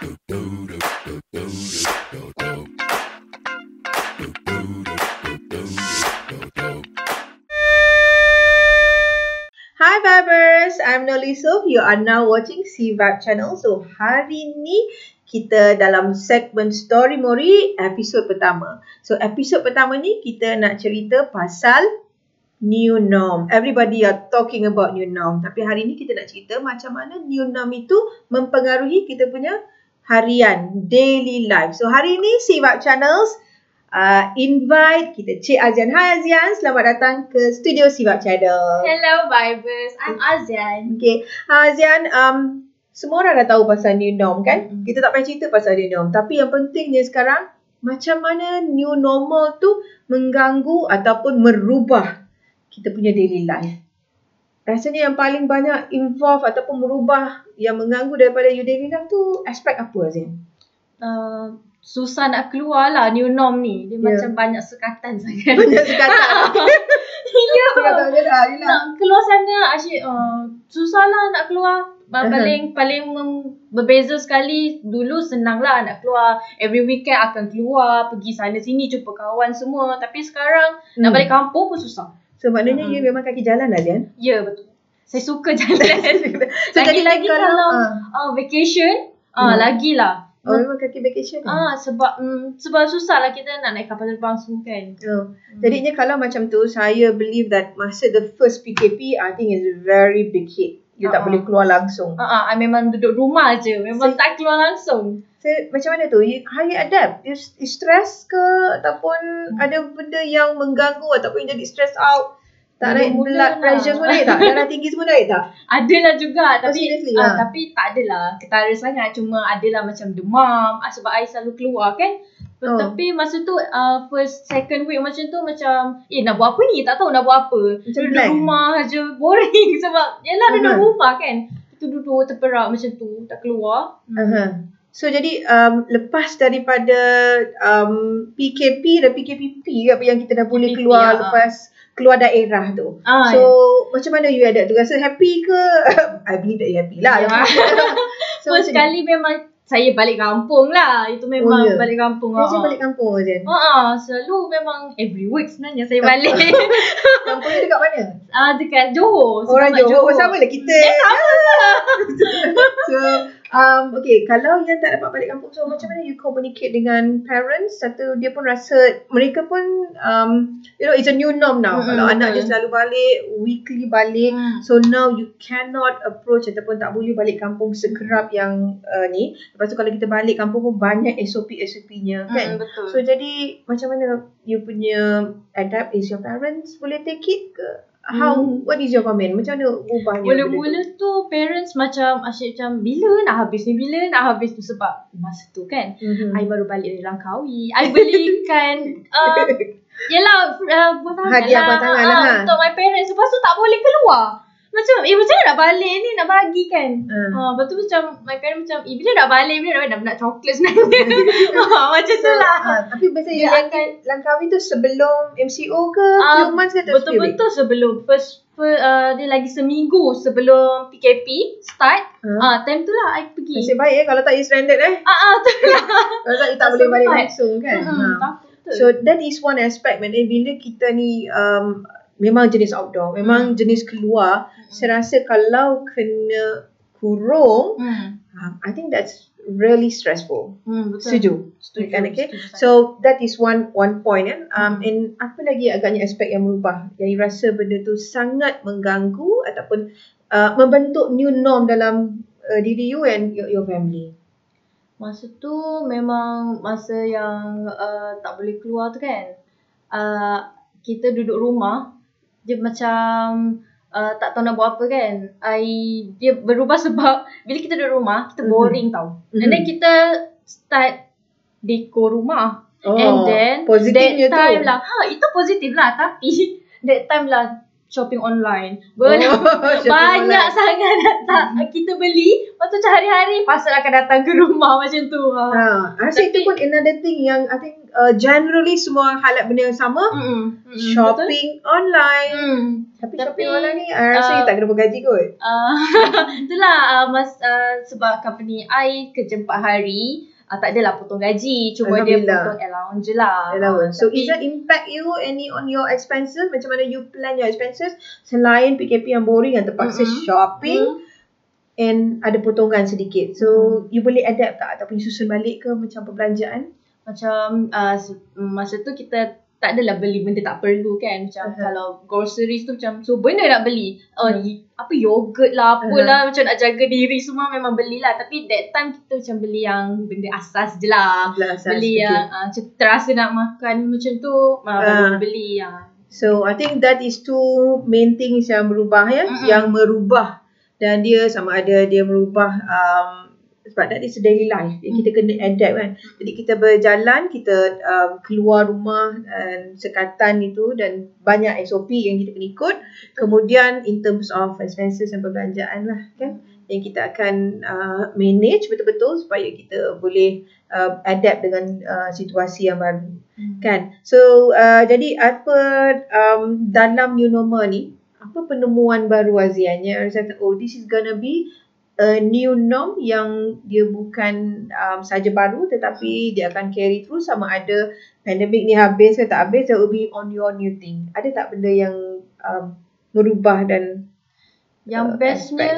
Hi Vibers, I'm Noli Sof. You are now watching C Vibe channel. So hari ni kita dalam segmen Story Mori episod pertama. So episod pertama ni kita nak cerita pasal new norm. Everybody are talking about new norm. Tapi hari ni kita nak cerita macam mana new norm itu mempengaruhi kita punya harian, daily life. So hari ni C Vibe channels uh, invite kita Cik Azian. Hai Azian, selamat datang ke studio Sibab Channel. Hello Vibers, I'm Azian. Okay, ha, Azian, um, semua orang dah tahu pasal new norm kan? Mm-mm. Kita tak payah cerita pasal new norm. Tapi yang pentingnya sekarang, macam mana new normal tu mengganggu ataupun merubah kita punya daily life. Rasanya yang paling banyak involve ataupun merubah yang mengganggu daripada you daily life tu aspek apa Azian? Uh, susah nak keluar lah new norm ni. Dia Ya. macam banyak sekatan sangat. Banyak sekatan. Ya. Nak keluar sana asyik uh, susah lah nak keluar. Uh, Aha. paling paling mem- berbeza sekali dulu senang lah nak keluar every weekend akan keluar pergi sana sini jumpa kawan semua tapi sekarang nak Hmm. balik kampung pun susah So maknanya Mm-mm. you memang kaki jalan Azian? ya betul saya suka jalan So, lagi-lagi kalau- kalau ah. uh, vacation uh, Hmm. lagilah Oh memang kaki vacation eh? Ah sebab mm, sebab susah lah kita nak naik kapal terbang semua kan. Oh. Jadinya kalau macam tu saya believe that masa the first PKP I think is very big hit. You tak Uh-uh. boleh keluar langsung. Ah uh, I memang duduk rumah je. Memang So- tak keluar langsung. So, macam mana tu? You, how you adapt? You, you stress ke ataupun ada benda yang mengganggu ataupun jadi stress out? Tak naik blood lah. pressure semua naik tak? Darah tinggi semua naik tak? Adalah juga tapi seriously ah, lah? tapi tak adalah ketara sangat cuma adalah macam demam ah, sebab I selalu keluar kan. Oh. Tapi masa tu uh, first second week macam tu macam eh nak buat apa ni tak tahu nak buat apa. Macam duduk blank. rumah je boring sebab yalah duduk Aha. rumah kan. Itu duduk terperak macam tu tak keluar. Uh-huh. So jadi um, lepas daripada um, PKP dan PKPP apa yang kita dah boleh PKP, keluar ah. lepas keluar daerah tu. Ah, So macam mana you adapt tu? Rasa happy ke? I believe that you happy lah. Ya. so, First macam kali memang saya balik kampung lah. Itu memang Oh, ya? balik kampung. Dia ah. macam balik kampung Azan. Ha ah, selalu memang every week sebenarnya saya balik. Kampungnya dekat mana? Ah dekat Johor. Orang Johor. Oh, sama lah kita. Eh, sama lah. so, um, okay. Kalau yang tak dapat balik kampung, so macam mana you communicate dengan parents? Satu, dia pun rasa, mereka pun, um, you know, it's a new norm now. Mm-mm, Kalau anak dia selalu balik, weekly balik. Hmm. So now you cannot approach ataupun tak boleh balik kampung sekerap yang uh, ni. Lepas tu kalau kita balik kampung pun banyak SOP-SOP-nya kan. Mm, betul. So jadi macam mana you punya adapt is your parents boleh take it ke? How Hmm. what is your comment? Macam mana ubahnya? Mula-mula tu parents macam asyik macam bila nak habis ni bila nak habis tu sebab masa tu kan Mhm. I baru balik dari Langkawi. I belikan uh, Yelah uh, buat tangan Hadiah lah, buat tangan ah, lah, ha. Untuk my parents Lepas tu tak boleh keluar Macam eh macam mana nak balik ni Nak bagi kan Ah. Ha, lepas tu macam My parents macam Eh bila nak balik Bila nak balik Nak nak coklat sebenarnya ha, Macam tu lah Ah, tapi biasa Dia akan- Langkawi tu sebelum MCO ke Ah, few months ke tak Betul-betul sebelum First, first uh, Dia lagi seminggu Sebelum PKP Start Ha? Ah, Time tu lah I pergi Nasib baik eh kalau tak you stranded eh. Ah, ah, tu lah Kalau tak you tak Tak boleh balik sempat. langsung kan. Mm-mm, Ha. Betul So that is one aspect man. Eh, bila kita ni um, memang jenis outdoor, memang jenis keluar, saya rasa kalau kena kurung, hmm. um, I think that's really stressful. Hmm, betul. Setuju? Setuju. Kan, okay? Setuju. So that is one one point kan. Um, Hmm. and apa lagi agaknya aspek yang berubah? Yang rasa benda tu sangat mengganggu ataupun uh, membentuk new norm dalam uh, diri you and your, your family. Masa tu memang masa yang uh, tak boleh keluar tu kan. Uh, kita duduk rumah, dia macam uh, tak tahu nak buat apa kan. I, dia berubah sebab bila kita duduk rumah, kita Mhm. boring tau. Mhm. And then kita start dekor rumah. Oh, And then that time tu. lah. Ha, itu positif lah. Tapi that time lah shopping online. Ber- Oh, shopping banyak online. sangat datang kita beli, lepas tu macam hari-hari pasal akan datang ke rumah macam tu. Ha. Ha, rasa itu pun another thing yang I think uh, generally semua halat benda yang sama. Mm-mm. Mm-mm. Shopping online. Betul? Hmm. Tapi, Tapi, shopping online ni I rasa uh, you tak kena bergaji kot. Uh, itulah uh, mas, uh, sebab company I kerja 4 hari uh, tak adalah potong gaji cuma dia potong allowance je lah Allowance. So Tapi- is that impact you any on your expenses? Macam mana you plan your expenses selain PKP yang boring yang terpaksa Mm-mm. shopping Hmm. and ada potongan sedikit. So you boleh adapt tak ataupun you susun balik ke macam perbelanjaan? macam uh, masa tu kita tak adalah beli benda tak perlu kan. Macam Uh-huh. kalau groceries tu macam so benda nak beli? Oh y- apa yogurt lah apalah macam nak jaga diri semua memang belilah tapi that time kita macam beli yang benda asas je lah. Belas, beli setuju. yang uh, macam terasa nak makan macam tu uh, baru beli yang So I think that is two main things yang berubah ya, Mm-mm. yang merubah. Dan dia sama ada dia merubah um, sebab that is daily life. Yang kita kena adapt kan. Jadi kita berjalan, kita um, keluar rumah dan sekatan itu dan banyak SOP yang kita kena ikut. Kemudian in terms of expenses dan perbelanjaan lah kan. Yang kita akan uh, manage betul-betul supaya kita boleh uh, adapt dengan uh, situasi yang baru kan so uh, jadi apa um, dalam new normal ni apa penemuan baru Azian yang Azia kata oh this is gonna be a new norm yang dia bukan um, saja baru tetapi dia akan carry through sama ada pandemik ni habis ke tak habis that will be on your new thing. Ada tak benda yang um, merubah dan Yang uh, bestnya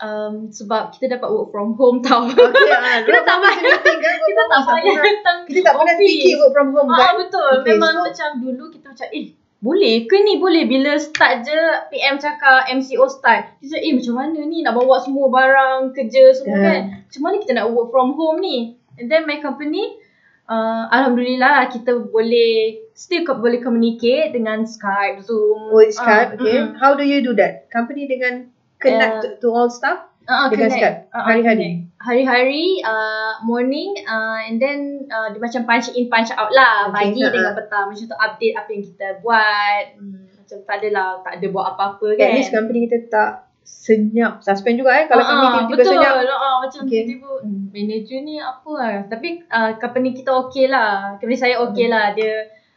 um, sebab kita dapat work from home tau. okay, ah, kita tak payah payah kita tak payah datang kita tak pernah fikir work from home Ah, kan? betul. Okay, Memang so- macam dulu kita macam eh boleh ke ni? Boleh. Bila start je PM cakap MCO start. Kita eh macam mana ni? Nak bawa semua barang kerja semua Yeah. kan? Macam mana kita nak work from home ni? And then my company uh, Alhamdulillah kita boleh still boleh communicate dengan Skype Zoom. Oh, Skype, Ah, okay. mm-mm. How do you do that? Company dengan connect Uh, to, to all staff Dengan connect. Ah, hari-hari. connect. Hari-hari, uh, morning uh, and then uh, dia macam punch in, punch out lah. Okay, Pagi ha, dengan petang. Macam tu update apa yang kita buat. Hmm, macam tak adalah, tak ada buat apa-apa At kan. least company kita tak senyap. Suspend juga eh kalau Ah, company tiba-tiba betul. senyap. Ah, macam Okay. tiba-tiba hmm, manager ni apa lah. Tapi uh, company kita okey lah. Company saya okey Hmm. lah. Dia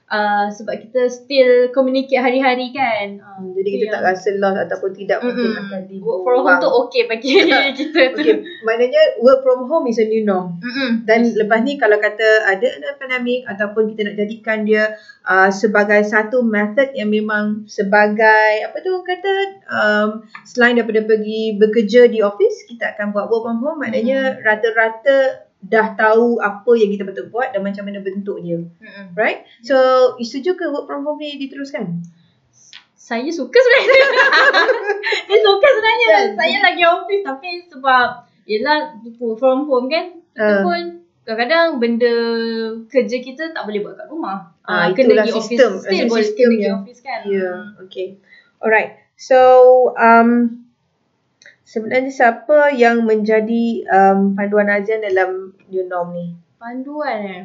uh, sebab kita still communicate hari-hari kan. Uh, Hmm, Jadi kita tak rasa loss ataupun tidak mungkin Mm-mm. akan Work from home tu dibuang. okey bagi kita tu. Okay, maknanya work from home is a new norm. Mm-mm. Dan lepas ni kalau kata ada pandemik ataupun kita nak jadikan dia uh, sebagai satu method yang memang sebagai apa tu orang kata um, selain daripada pergi bekerja di office kita akan buat work from home maknanya rata-rata dah tahu apa yang kita betul buat dan macam mana bentuk dia Mm-mm. right so you setuju ke work from home ni diteruskan Saya suka sebenarnya. saya suka sebenarnya. Kan? Saya lagi office tapi sebab yelah work from home kan. Kita Ah. pun kadang-kadang benda kerja kita tak boleh buat kat rumah. Ah, kena itulah pergi sistem. office. Still boleh kena pergi office kan. Ya, yeah, Hmm. okay. Alright. So, um, sebenarnya siapa yang menjadi um, panduan Azian dalam new norm ni? Panduan eh.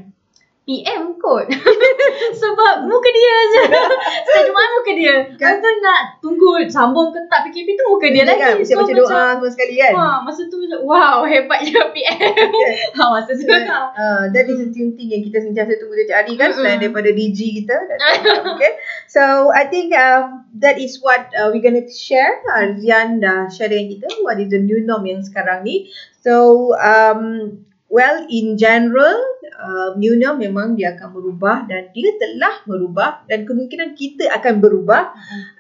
PM kot. Sebab muka dia je. Setiap Jumaat muka dia. Kan? Lepas tu nak tunggu sambung ke tak PKP tu muka dia kan? lagi. Mesti baca doa semua sekali kan? Wah, masa tu macam wow hebatnya PM. ha, masa tu lah. Uh, that is the thing yang kita sentiasa tunggu setiap hari kan selain daripada DG kita okay so I think um, that is what uh, we're going to share Arzian dah share dengan kita what is the new norm yang sekarang ni so um, well in general uh, new norm memang dia akan berubah dan dia telah berubah dan kemungkinan kita akan berubah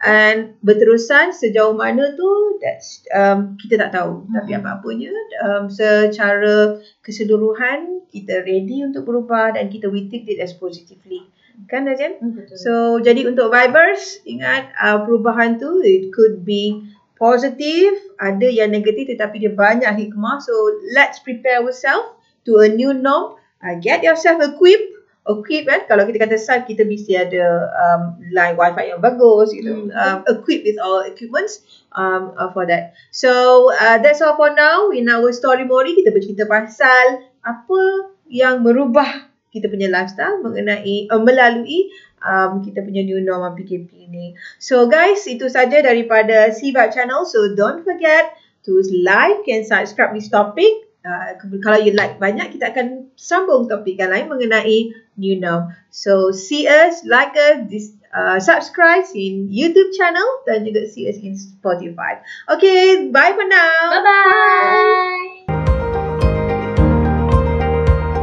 and berterusan sejauh mana tu that's um, kita tak tahu tapi Mm-mm. apa-apanya um, secara keseluruhan kita ready untuk berubah dan kita we take it as positively kan Najan? Hmm, Betul. So jadi untuk vibers ingat uh, perubahan tu it could be positive ada yang negatif tetapi dia banyak hikmah so let's prepare ourselves to a new norm uh, get yourself equipped equip kan kalau kita kata site kita mesti ada um, line wifi yang bagus gitu Hmm. um, equipped with all equipments um, uh, for that so uh, that's all for now in our story mori kita bercerita pasal apa yang merubah kita punya lifestyle mengenai uh, melalui um, kita punya new normal PKP ni. So guys, itu saja daripada CVAP channel. So don't forget to like and subscribe this topic. Uh, kalau you like banyak, kita akan sambung topik yang lain mengenai new norm. So see us, like us, this, uh, subscribe in YouTube channel dan juga see us in Spotify. Okay, bye for now. Bye-bye.